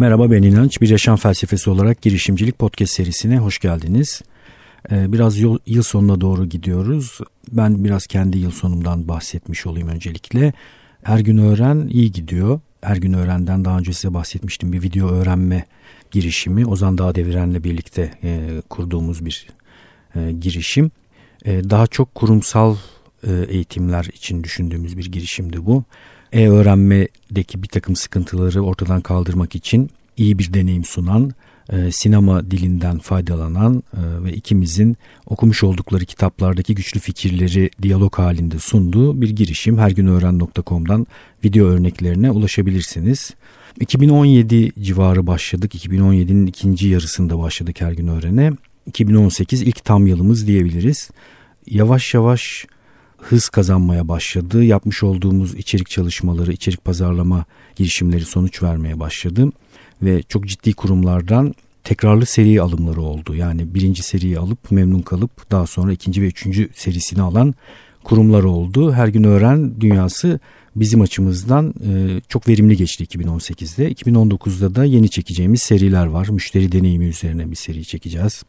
Merhaba ben İnanç. Bir Yaşam Felsefesi olarak girişimcilik podcast serisine hoş geldiniz. Ee, biraz yıl, yıl sonuna doğru gidiyoruz. Ben biraz kendi yıl sonumdan bahsetmiş olayım öncelikle. Her gün öğren iyi gidiyor. Her gün öğrenden daha önce size bahsetmiştim bir video öğrenme girişimi. Ozan Dağ Deviren'le birlikte e, kurduğumuz bir e, girişim. E, daha çok kurumsal e, eğitimler için düşündüğümüz bir girişimdi bu. E-öğrenmedeki bir takım sıkıntıları ortadan kaldırmak için iyi bir deneyim sunan, e, sinema dilinden faydalanan e, ve ikimizin okumuş oldukları kitaplardaki güçlü fikirleri diyalog halinde sunduğu bir girişim. Hergünöğren.com'dan video örneklerine ulaşabilirsiniz. 2017 civarı başladık. 2017'nin ikinci yarısında başladık her gün öğrene. 2018 ilk tam yılımız diyebiliriz. Yavaş yavaş hız kazanmaya başladı. Yapmış olduğumuz içerik çalışmaları, içerik pazarlama girişimleri sonuç vermeye başladı. Ve çok ciddi kurumlardan tekrarlı seri alımları oldu. Yani birinci seriyi alıp memnun kalıp daha sonra ikinci ve üçüncü serisini alan kurumlar oldu. Her gün öğren dünyası bizim açımızdan e, çok verimli geçti 2018'de. 2019'da da yeni çekeceğimiz seriler var. Müşteri deneyimi üzerine bir seri çekeceğiz.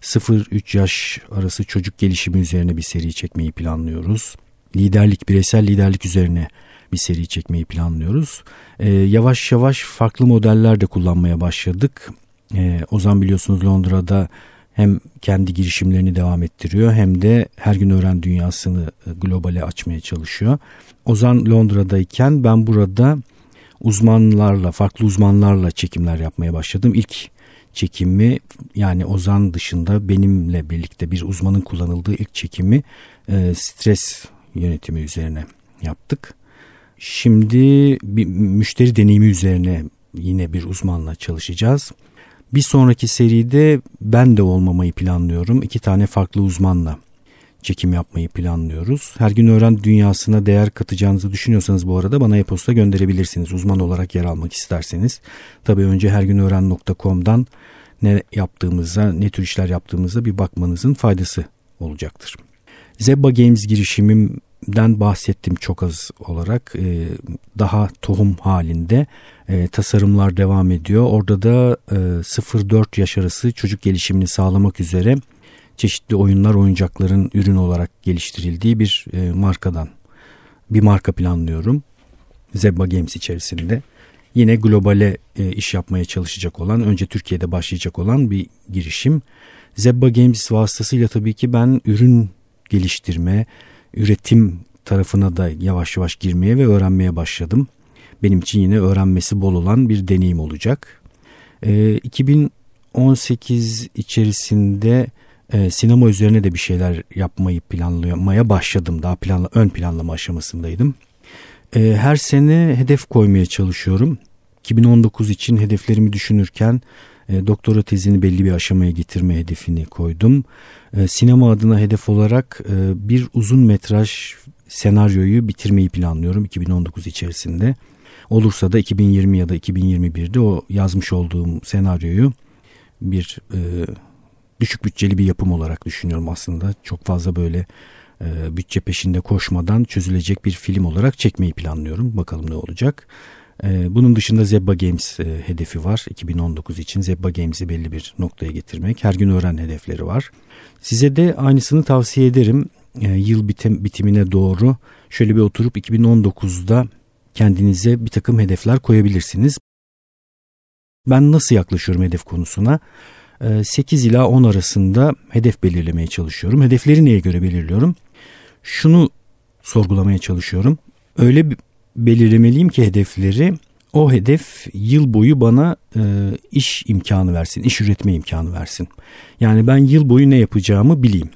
0-3 yaş arası çocuk gelişimi üzerine bir seri çekmeyi planlıyoruz. Liderlik, bireysel liderlik üzerine bir seri çekmeyi planlıyoruz. Ee, yavaş yavaş farklı modeller de kullanmaya başladık. Ee, Ozan biliyorsunuz Londra'da hem kendi girişimlerini devam ettiriyor hem de her gün öğren dünyasını e, globale açmaya çalışıyor. Ozan Londra'dayken ben burada uzmanlarla, farklı uzmanlarla çekimler yapmaya başladım. İlk çekimi yani Ozan dışında benimle birlikte bir uzmanın kullanıldığı ilk çekimi e, stres yönetimi üzerine yaptık. Şimdi bir müşteri deneyimi üzerine yine bir uzmanla çalışacağız. Bir sonraki seride ben de olmamayı planlıyorum. İki tane farklı uzmanla çekim yapmayı planlıyoruz. Her gün öğren dünyasına değer katacağınızı düşünüyorsanız bu arada bana e-posta gönderebilirsiniz. Uzman olarak yer almak isterseniz. Tabii önce hergünöğren.com'dan ne yaptığımıza, ne tür işler yaptığımıza bir bakmanızın faydası olacaktır. Zebba Games girişimimden bahsettim çok az olarak. Ee, daha tohum halinde e, tasarımlar devam ediyor. Orada da e, 0-4 yaş arası çocuk gelişimini sağlamak üzere çeşitli oyunlar, oyuncakların ürün olarak geliştirildiği bir e, markadan bir marka planlıyorum. Zebba Games içerisinde. Yine globale e, iş yapmaya çalışacak olan, önce Türkiye'de başlayacak olan bir girişim. Zebba Games vasıtasıyla tabii ki ben ürün geliştirme, üretim tarafına da yavaş yavaş girmeye ve öğrenmeye başladım. Benim için yine öğrenmesi bol olan bir deneyim olacak. E, 2018 içerisinde e, sinema üzerine de bir şeyler yapmayı planlamaya başladım. Daha planla, ön planlama aşamasındaydım. E, her sene hedef koymaya çalışıyorum. 2019 için hedeflerimi düşünürken e, doktora tezini belli bir aşamaya getirme hedefini koydum. E, sinema adına hedef olarak e, bir uzun metraj senaryoyu bitirmeyi planlıyorum 2019 içerisinde. Olursa da 2020 ya da 2021'de o yazmış olduğum senaryoyu bir düşük bütçeli bir yapım olarak düşünüyorum aslında. Çok fazla böyle bütçe peşinde koşmadan çözülecek bir film olarak çekmeyi planlıyorum. Bakalım ne olacak. E, bunun dışında Zebba Games e, hedefi var. 2019 için Zebba Games'i belli bir noktaya getirmek. Her gün öğren hedefleri var. Size de aynısını tavsiye ederim. E, yıl bitim, bitimine doğru şöyle bir oturup 2019'da kendinize bir takım hedefler koyabilirsiniz. Ben nasıl yaklaşıyorum hedef konusuna? 8 ee, ila 10 arasında hedef belirlemeye çalışıyorum. Hedefleri neye göre belirliyorum? Şunu sorgulamaya çalışıyorum. Öyle belirlemeliyim ki hedefleri o hedef yıl boyu bana e, iş imkanı versin, iş üretme imkanı versin. Yani ben yıl boyu ne yapacağımı bileyim.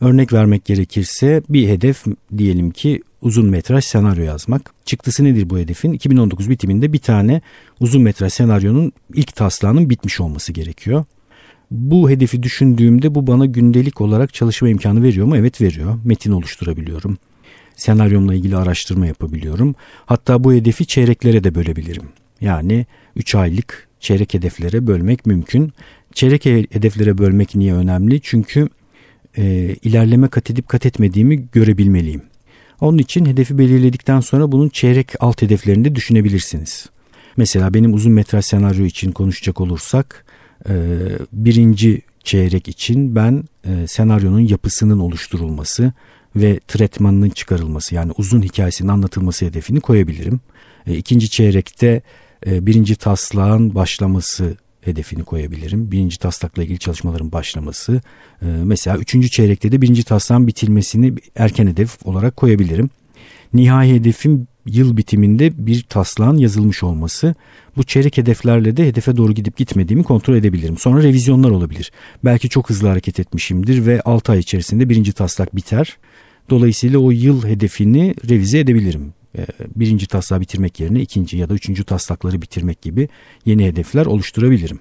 Örnek vermek gerekirse bir hedef diyelim ki uzun metraj senaryo yazmak. Çıktısı nedir bu hedefin? 2019 bitiminde bir tane uzun metraj senaryonun ilk taslağının bitmiş olması gerekiyor. Bu hedefi düşündüğümde bu bana gündelik olarak çalışma imkanı veriyor mu? Evet veriyor. Metin oluşturabiliyorum. Senaryomla ilgili araştırma yapabiliyorum. Hatta bu hedefi çeyreklere de bölebilirim. Yani 3 aylık çeyrek hedeflere bölmek mümkün. Çeyrek hedeflere bölmek niye önemli? Çünkü e, ilerleme kat edip kat etmediğimi görebilmeliyim. Onun için hedefi belirledikten sonra bunun çeyrek alt hedeflerini de düşünebilirsiniz. Mesela benim uzun metraj senaryo için konuşacak olursak e, birinci çeyrek için ben e, senaryonun yapısının oluşturulması ve tretmanının çıkarılması yani uzun hikayesinin anlatılması hedefini koyabilirim. E, ikinci çeyrekte e, birinci taslağın başlaması hedefini koyabilirim. Birinci taslakla ilgili çalışmaların başlaması. E, mesela üçüncü çeyrekte de birinci taslağın bitilmesini erken hedef olarak koyabilirim. Nihai hedefim yıl bitiminde bir taslağın yazılmış olması. Bu çeyrek hedeflerle de hedefe doğru gidip gitmediğimi kontrol edebilirim. Sonra revizyonlar olabilir. Belki çok hızlı hareket etmişimdir ve 6 ay içerisinde birinci taslak biter. Dolayısıyla o yıl hedefini revize edebilirim. Ee, birinci taslağı bitirmek yerine ikinci ya da üçüncü taslakları bitirmek gibi yeni hedefler oluşturabilirim.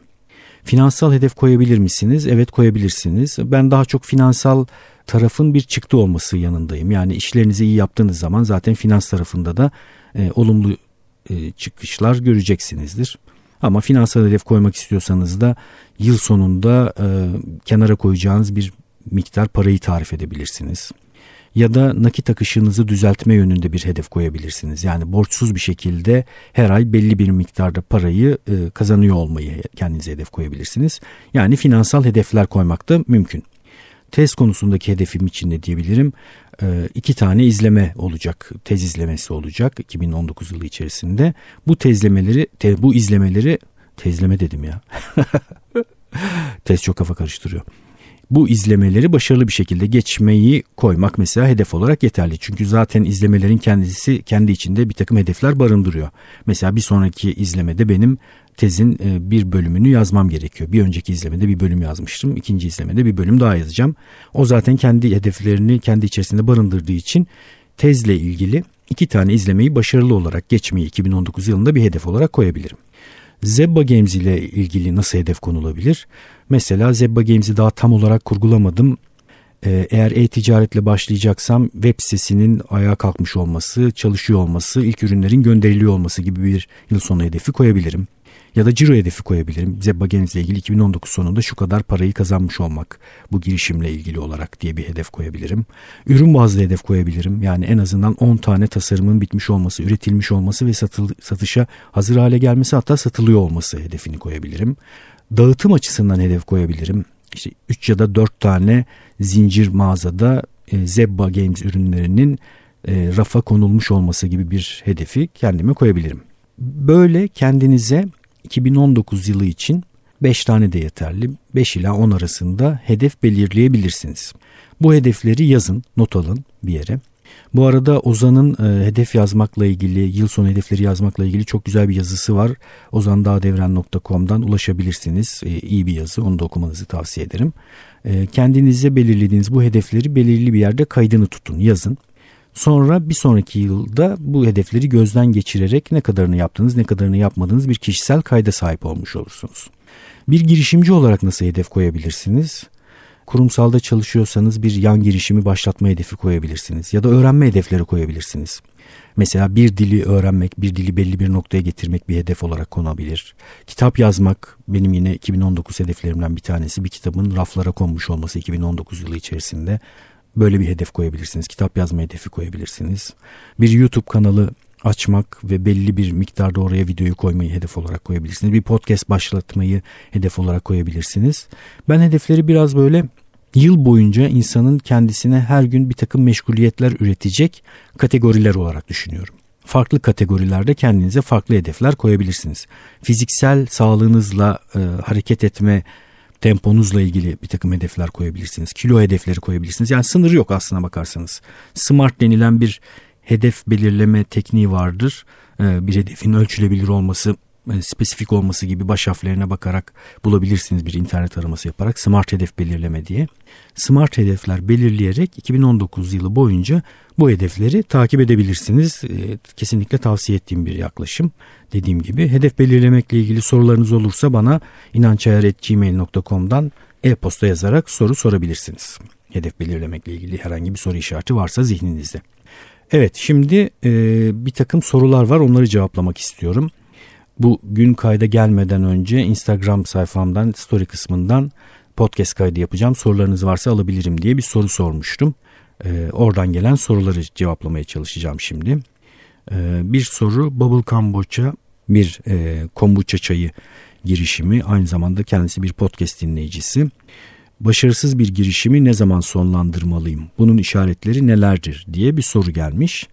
Finansal hedef koyabilir misiniz? Evet koyabilirsiniz. Ben daha çok finansal tarafın bir çıktı olması yanındayım. Yani işlerinizi iyi yaptığınız zaman zaten finans tarafında da e, olumlu e, çıkışlar göreceksinizdir. Ama finansal hedef koymak istiyorsanız da yıl sonunda e, kenara koyacağınız bir miktar parayı tarif edebilirsiniz ya da nakit akışınızı düzeltme yönünde bir hedef koyabilirsiniz. Yani borçsuz bir şekilde her ay belli bir miktarda parayı e, kazanıyor olmayı kendinize hedef koyabilirsiniz. Yani finansal hedefler koymak da mümkün. Tez konusundaki hedefim için ne diyebilirim? E, iki tane izleme olacak, tez izlemesi olacak 2019 yılı içerisinde. Bu tezlemeleri, te, bu izlemeleri tezleme dedim ya. tez çok kafa karıştırıyor bu izlemeleri başarılı bir şekilde geçmeyi koymak mesela hedef olarak yeterli. Çünkü zaten izlemelerin kendisi kendi içinde bir takım hedefler barındırıyor. Mesela bir sonraki izlemede benim tezin e, bir bölümünü yazmam gerekiyor. Bir önceki izlemede bir bölüm yazmıştım. İkinci izlemede bir bölüm daha yazacağım. O zaten kendi hedeflerini kendi içerisinde barındırdığı için tezle ilgili iki tane izlemeyi başarılı olarak geçmeyi 2019 yılında bir hedef olarak koyabilirim. Zebba Games ile ilgili nasıl hedef konulabilir? Mesela Zebba Games'i daha tam olarak kurgulamadım. Ee, eğer e-ticaretle başlayacaksam web sitesinin ayağa kalkmış olması, çalışıyor olması, ilk ürünlerin gönderiliyor olması gibi bir yıl sonu hedefi koyabilirim ya da ciro hedefi koyabilirim. Zebba Games ile ilgili 2019 sonunda şu kadar parayı kazanmış olmak bu girişimle ilgili olarak diye bir hedef koyabilirim. Ürün bazlı hedef koyabilirim. Yani en azından 10 tane tasarımın bitmiş olması, üretilmiş olması ve satıl, satışa hazır hale gelmesi hatta satılıyor olması hedefini koyabilirim. Dağıtım açısından hedef koyabilirim. İşte 3 ya da 4 tane zincir mağazada e, Zebba Games ürünlerinin e, rafa konulmuş olması gibi bir hedefi kendime koyabilirim. Böyle kendinize 2019 yılı için 5 tane de yeterli. 5 ila 10 arasında hedef belirleyebilirsiniz. Bu hedefleri yazın, not alın bir yere. Bu arada Ozan'ın e, hedef yazmakla ilgili, yıl sonu hedefleri yazmakla ilgili çok güzel bir yazısı var. ozandağdevren.com'dan ulaşabilirsiniz. E, iyi bir yazı, onu da okumanızı tavsiye ederim. E, kendinize belirlediğiniz bu hedefleri belirli bir yerde kaydını tutun, yazın. Sonra bir sonraki yılda bu hedefleri gözden geçirerek ne kadarını yaptınız ne kadarını yapmadınız bir kişisel kayda sahip olmuş olursunuz. Bir girişimci olarak nasıl hedef koyabilirsiniz? Kurumsalda çalışıyorsanız bir yan girişimi başlatma hedefi koyabilirsiniz ya da öğrenme hedefleri koyabilirsiniz. Mesela bir dili öğrenmek, bir dili belli bir noktaya getirmek bir hedef olarak konabilir. Kitap yazmak benim yine 2019 hedeflerimden bir tanesi. Bir kitabın raflara konmuş olması 2019 yılı içerisinde Böyle bir hedef koyabilirsiniz. Kitap yazma hedefi koyabilirsiniz. Bir YouTube kanalı açmak ve belli bir miktarda oraya videoyu koymayı hedef olarak koyabilirsiniz. Bir podcast başlatmayı hedef olarak koyabilirsiniz. Ben hedefleri biraz böyle yıl boyunca insanın kendisine her gün bir takım meşguliyetler üretecek kategoriler olarak düşünüyorum. Farklı kategorilerde kendinize farklı hedefler koyabilirsiniz. Fiziksel sağlığınızla e, hareket etme temponuzla ilgili bir takım hedefler koyabilirsiniz. Kilo hedefleri koyabilirsiniz. Yani sınırı yok aslına bakarsanız. Smart denilen bir hedef belirleme tekniği vardır. Ee, bir hedefin ölçülebilir olması spesifik olması gibi baş harflerine bakarak bulabilirsiniz bir internet araması yaparak smart hedef belirleme diye. Smart hedefler belirleyerek 2019 yılı boyunca bu hedefleri takip edebilirsiniz. E, kesinlikle tavsiye ettiğim bir yaklaşım. Dediğim gibi hedef belirlemekle ilgili sorularınız olursa bana inançayar.gmail.com'dan e-posta yazarak soru sorabilirsiniz. Hedef belirlemekle ilgili herhangi bir soru işareti varsa zihninizde. Evet şimdi e, bir takım sorular var onları cevaplamak istiyorum bu gün kayda gelmeden önce Instagram sayfamdan story kısmından podcast kaydı yapacağım. Sorularınız varsa alabilirim diye bir soru sormuştum. Ee, oradan gelen soruları cevaplamaya çalışacağım şimdi. Ee, bir soru Bubble Kamboçya bir e, kombuça çayı girişimi. Aynı zamanda kendisi bir podcast dinleyicisi. Başarısız bir girişimi ne zaman sonlandırmalıyım? Bunun işaretleri nelerdir diye bir soru gelmiş.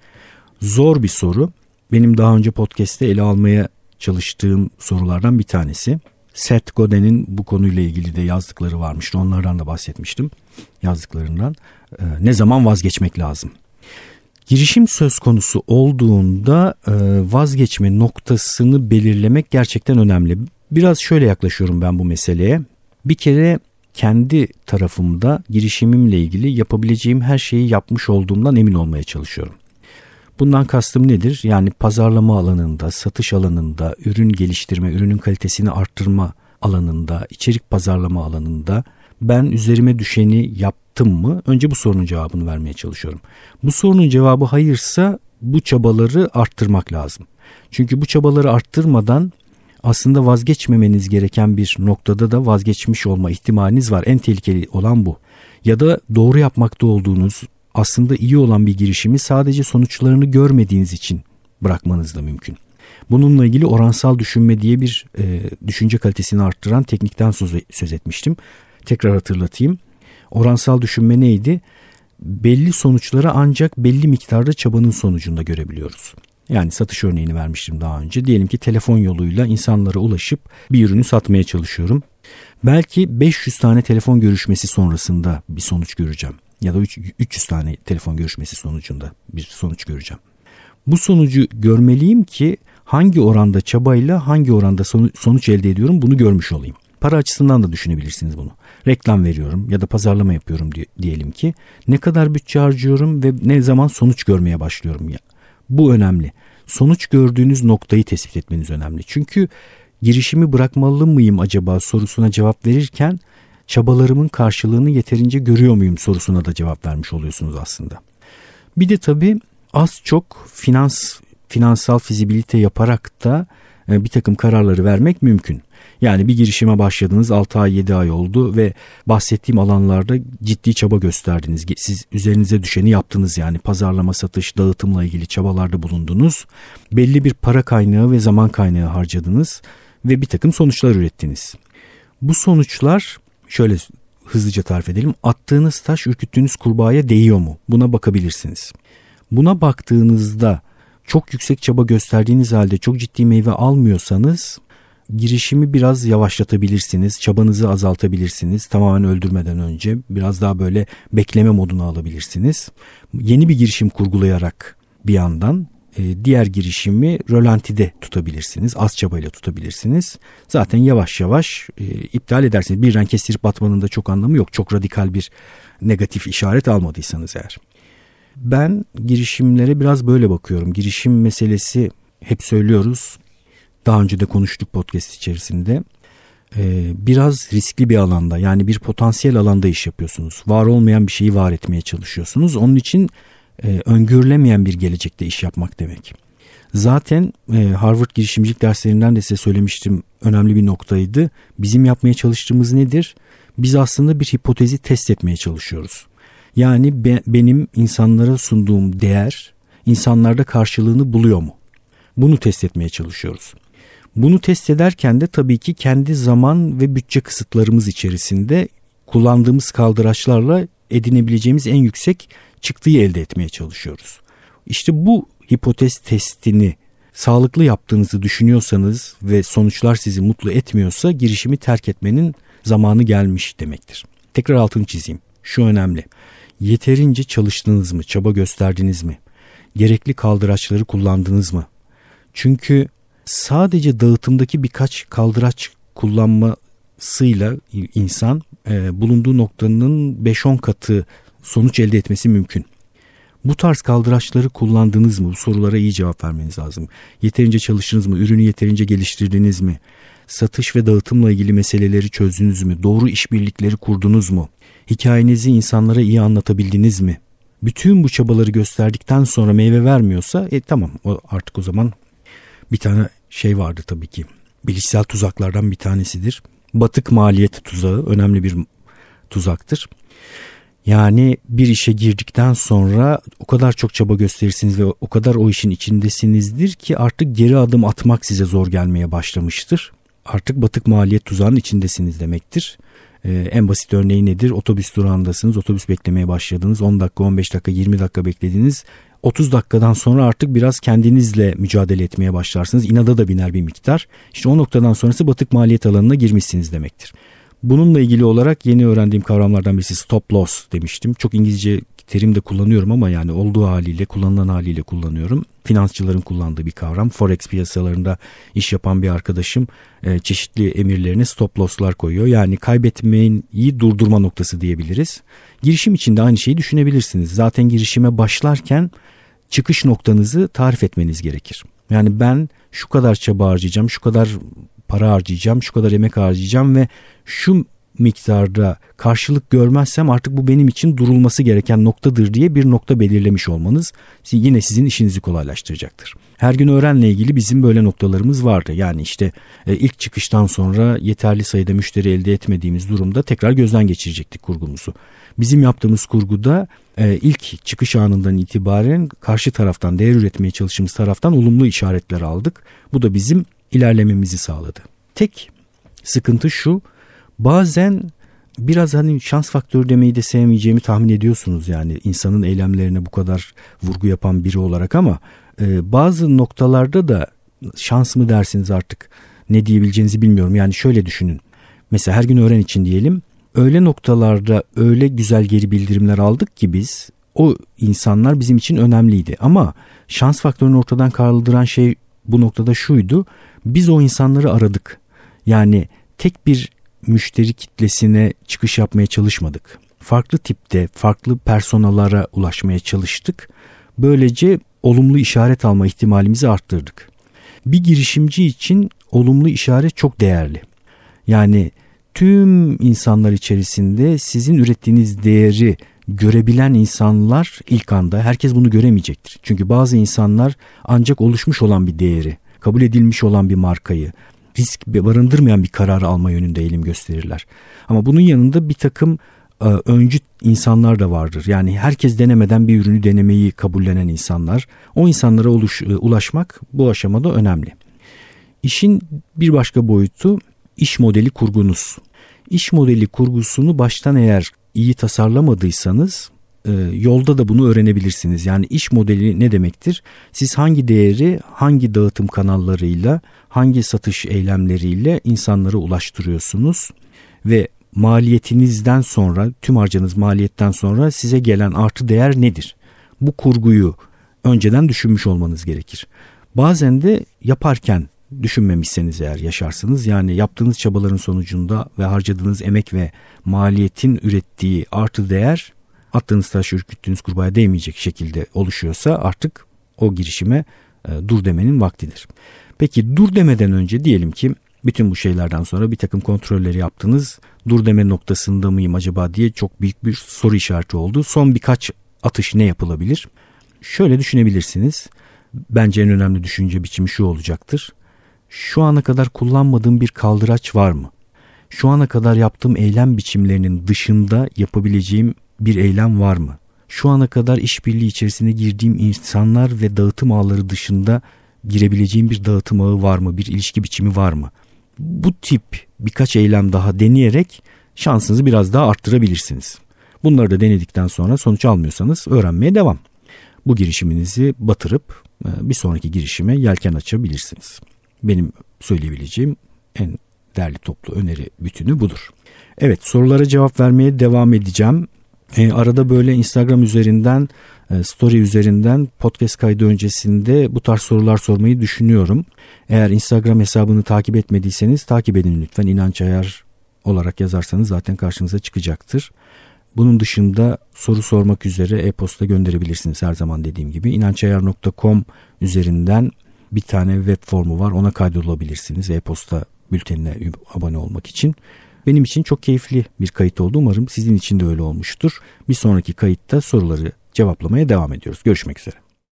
Zor bir soru. Benim daha önce podcast'te ele almaya çalıştığım sorulardan bir tanesi. Seth Godin'in bu konuyla ilgili de yazdıkları varmıştı. Onlardan da bahsetmiştim yazdıklarından. Ee, ne zaman vazgeçmek lazım? Girişim söz konusu olduğunda e, vazgeçme noktasını belirlemek gerçekten önemli. Biraz şöyle yaklaşıyorum ben bu meseleye. Bir kere kendi tarafımda girişimimle ilgili yapabileceğim her şeyi yapmış olduğumdan emin olmaya çalışıyorum. Bundan kastım nedir? Yani pazarlama alanında, satış alanında, ürün geliştirme, ürünün kalitesini arttırma alanında, içerik pazarlama alanında ben üzerime düşeni yaptım mı? Önce bu sorunun cevabını vermeye çalışıyorum. Bu sorunun cevabı hayırsa bu çabaları arttırmak lazım. Çünkü bu çabaları arttırmadan aslında vazgeçmemeniz gereken bir noktada da vazgeçmiş olma ihtimaliniz var. En tehlikeli olan bu. Ya da doğru yapmakta olduğunuz aslında iyi olan bir girişimi sadece sonuçlarını görmediğiniz için bırakmanız da mümkün. Bununla ilgili oransal düşünme diye bir e, düşünce kalitesini arttıran teknikten söz, söz etmiştim. Tekrar hatırlatayım. Oransal düşünme neydi? Belli sonuçları ancak belli miktarda çabanın sonucunda görebiliyoruz. Yani satış örneğini vermiştim daha önce. Diyelim ki telefon yoluyla insanlara ulaşıp bir ürünü satmaya çalışıyorum. Belki 500 tane telefon görüşmesi sonrasında bir sonuç göreceğim. Ya da 300 tane telefon görüşmesi sonucunda bir sonuç göreceğim. Bu sonucu görmeliyim ki hangi oranda çabayla hangi oranda sonuç elde ediyorum bunu görmüş olayım. Para açısından da düşünebilirsiniz bunu. Reklam veriyorum ya da pazarlama yapıyorum diyelim ki. Ne kadar bütçe harcıyorum ve ne zaman sonuç görmeye başlıyorum ya. Bu önemli. Sonuç gördüğünüz noktayı tespit etmeniz önemli. Çünkü girişimi bırakmalı mıyım acaba sorusuna cevap verirken çabalarımın karşılığını yeterince görüyor muyum sorusuna da cevap vermiş oluyorsunuz aslında. Bir de tabii az çok finans finansal fizibilite yaparak da e, bir takım kararları vermek mümkün. Yani bir girişime başladınız 6 ay 7 ay oldu ve bahsettiğim alanlarda ciddi çaba gösterdiniz. Siz üzerinize düşeni yaptınız yani pazarlama, satış, dağıtımla ilgili çabalarda bulundunuz. Belli bir para kaynağı ve zaman kaynağı harcadınız ve bir takım sonuçlar ürettiniz. Bu sonuçlar şöyle hızlıca tarif edelim. Attığınız taş ürküttüğünüz kurbağaya değiyor mu? Buna bakabilirsiniz. Buna baktığınızda çok yüksek çaba gösterdiğiniz halde çok ciddi meyve almıyorsanız girişimi biraz yavaşlatabilirsiniz. Çabanızı azaltabilirsiniz. Tamamen öldürmeden önce biraz daha böyle bekleme moduna alabilirsiniz. Yeni bir girişim kurgulayarak bir yandan e, diğer girişimi rölantide tutabilirsiniz. Az çabayla tutabilirsiniz. Zaten yavaş yavaş e, iptal edersiniz. Birden kestirip batmanın da çok anlamı yok. Çok radikal bir negatif işaret almadıysanız eğer. Ben girişimlere biraz böyle bakıyorum. Girişim meselesi hep söylüyoruz. Daha önce de konuştuk podcast içerisinde. Ee, biraz riskli bir alanda yani bir potansiyel alanda iş yapıyorsunuz. Var olmayan bir şeyi var etmeye çalışıyorsunuz. Onun için e, öngörülemeyen bir gelecekte iş yapmak demek. Zaten e, Harvard girişimcilik derslerinden de size söylemiştim önemli bir noktaydı. Bizim yapmaya çalıştığımız nedir? Biz aslında bir hipotezi test etmeye çalışıyoruz. Yani be, benim insanlara sunduğum değer insanlarda karşılığını buluyor mu? Bunu test etmeye çalışıyoruz. Bunu test ederken de tabii ki kendi zaman ve bütçe kısıtlarımız içerisinde kullandığımız kaldıraçlarla edinebileceğimiz en yüksek çıktıyı elde etmeye çalışıyoruz. İşte bu hipotez testini sağlıklı yaptığınızı düşünüyorsanız ve sonuçlar sizi mutlu etmiyorsa girişimi terk etmenin zamanı gelmiş demektir. Tekrar altını çizeyim. Şu önemli. Yeterince çalıştınız mı? Çaba gösterdiniz mi? Gerekli kaldıraçları kullandınız mı? Çünkü sadece dağıtımdaki birkaç kaldıraç kullanmasıyla insan e, bulunduğu noktanın 5-10 katı sonuç elde etmesi mümkün. Bu tarz kaldıraçları kullandınız mı? Bu sorulara iyi cevap vermeniz lazım. Yeterince çalıştınız mı? Ürünü yeterince geliştirdiniz mi? Satış ve dağıtımla ilgili meseleleri çözdünüz mü? Doğru işbirlikleri kurdunuz mu? Hikayenizi insanlara iyi anlatabildiniz mi? Bütün bu çabaları gösterdikten sonra meyve vermiyorsa e tamam o artık o zaman bir tane şey vardı tabii ki. Bilişsel tuzaklardan bir tanesidir. Batık maliyet tuzağı önemli bir tuzaktır. Yani bir işe girdikten sonra o kadar çok çaba gösterirsiniz ve o kadar o işin içindesinizdir ki artık geri adım atmak size zor gelmeye başlamıştır. Artık batık maliyet tuzağının içindesiniz demektir. Ee, en basit örneği nedir? Otobüs durağındasınız, otobüs beklemeye başladınız. 10 dakika, 15 dakika, 20 dakika beklediniz. 30 dakikadan sonra artık biraz kendinizle mücadele etmeye başlarsınız. İnada da biner bir miktar. İşte o noktadan sonrası batık maliyet alanına girmişsiniz demektir. Bununla ilgili olarak yeni öğrendiğim kavramlardan birisi stop loss demiştim. Çok İngilizce terim de kullanıyorum ama yani olduğu haliyle kullanılan haliyle kullanıyorum. Finansçıların kullandığı bir kavram. Forex piyasalarında iş yapan bir arkadaşım e, çeşitli emirlerine stop loss'lar koyuyor. Yani kaybetmeyi durdurma noktası diyebiliriz. Girişim için de aynı şeyi düşünebilirsiniz. Zaten girişime başlarken çıkış noktanızı tarif etmeniz gerekir. Yani ben şu kadar çaba harcayacağım, şu kadar para harcayacağım, şu kadar emek harcayacağım ve şu miktarda karşılık görmezsem artık bu benim için durulması gereken noktadır diye bir nokta belirlemiş olmanız yine sizin işinizi kolaylaştıracaktır. Her gün öğrenle ilgili bizim böyle noktalarımız vardı. Yani işte e, ilk çıkıştan sonra yeterli sayıda müşteri elde etmediğimiz durumda tekrar gözden geçirecektik kurgumuzu. Bizim yaptığımız kurguda e, ilk çıkış anından itibaren karşı taraftan değer üretmeye çalıştığımız taraftan olumlu işaretler aldık. Bu da bizim ilerlememizi sağladı. Tek sıkıntı şu bazen biraz hani şans faktörü demeyi de sevmeyeceğimi tahmin ediyorsunuz yani insanın eylemlerine bu kadar vurgu yapan biri olarak ama e, bazı noktalarda da şans mı dersiniz artık ne diyebileceğinizi bilmiyorum yani şöyle düşünün mesela her gün öğren için diyelim öyle noktalarda öyle güzel geri bildirimler aldık ki biz o insanlar bizim için önemliydi ama şans faktörünü ortadan kaldıran şey bu noktada şuydu biz o insanları aradık yani tek bir müşteri kitlesine çıkış yapmaya çalışmadık. Farklı tipte, farklı personalara ulaşmaya çalıştık. Böylece olumlu işaret alma ihtimalimizi arttırdık. Bir girişimci için olumlu işaret çok değerli. Yani tüm insanlar içerisinde sizin ürettiğiniz değeri görebilen insanlar ilk anda herkes bunu göremeyecektir. Çünkü bazı insanlar ancak oluşmuş olan bir değeri, kabul edilmiş olan bir markayı, risk barındırmayan bir karar alma yönünde eğilim gösterirler. Ama bunun yanında bir takım e, öncü insanlar da vardır. Yani herkes denemeden bir ürünü denemeyi kabullenen insanlar. O insanlara uluş, e, ulaşmak bu aşamada önemli. İşin bir başka boyutu iş modeli kurgunuz. İş modeli kurgusunu baştan eğer iyi tasarlamadıysanız e, yolda da bunu öğrenebilirsiniz. Yani iş modeli ne demektir? Siz hangi değeri hangi dağıtım kanallarıyla, hangi satış eylemleriyle insanlara ulaştırıyorsunuz ve maliyetinizden sonra, tüm harcanız maliyetten sonra size gelen artı değer nedir? Bu kurguyu önceden düşünmüş olmanız gerekir. Bazen de yaparken düşünmemişseniz eğer yaşarsınız. Yani yaptığınız çabaların sonucunda ve harcadığınız emek ve maliyetin ürettiği artı değer attığınız taş ürküttüğünüz kurbağaya değmeyecek şekilde oluşuyorsa artık o girişime e, dur demenin vaktidir. Peki dur demeden önce diyelim ki bütün bu şeylerden sonra bir takım kontrolleri yaptınız. Dur deme noktasında mıyım acaba diye çok büyük bir soru işareti oldu. Son birkaç atış ne yapılabilir? Şöyle düşünebilirsiniz. Bence en önemli düşünce biçimi şu olacaktır. Şu ana kadar kullanmadığım bir kaldıraç var mı? Şu ana kadar yaptığım eylem biçimlerinin dışında yapabileceğim bir eylem var mı? Şu ana kadar işbirliği içerisine girdiğim insanlar ve dağıtım ağları dışında girebileceğim bir dağıtım ağı var mı? Bir ilişki biçimi var mı? Bu tip birkaç eylem daha deneyerek şansınızı biraz daha arttırabilirsiniz. Bunları da denedikten sonra sonuç almıyorsanız öğrenmeye devam. Bu girişiminizi batırıp e, bir sonraki girişime yelken açabilirsiniz. Benim söyleyebileceğim en değerli toplu öneri bütünü budur. Evet sorulara cevap vermeye devam edeceğim. E, arada böyle Instagram üzerinden, e, story üzerinden podcast kaydı öncesinde bu tarz sorular sormayı düşünüyorum. Eğer Instagram hesabını takip etmediyseniz takip edin lütfen. İnanç Ayar olarak yazarsanız zaten karşınıza çıkacaktır. Bunun dışında soru sormak üzere e-posta gönderebilirsiniz her zaman dediğim gibi. inançayar.com üzerinden bir tane web formu var ona kaydolabilirsiniz e-posta bültenine abone olmak için. Benim için çok keyifli bir kayıt oldu. Umarım sizin için de öyle olmuştur. Bir sonraki kayıtta soruları cevaplamaya devam ediyoruz. Görüşmek üzere.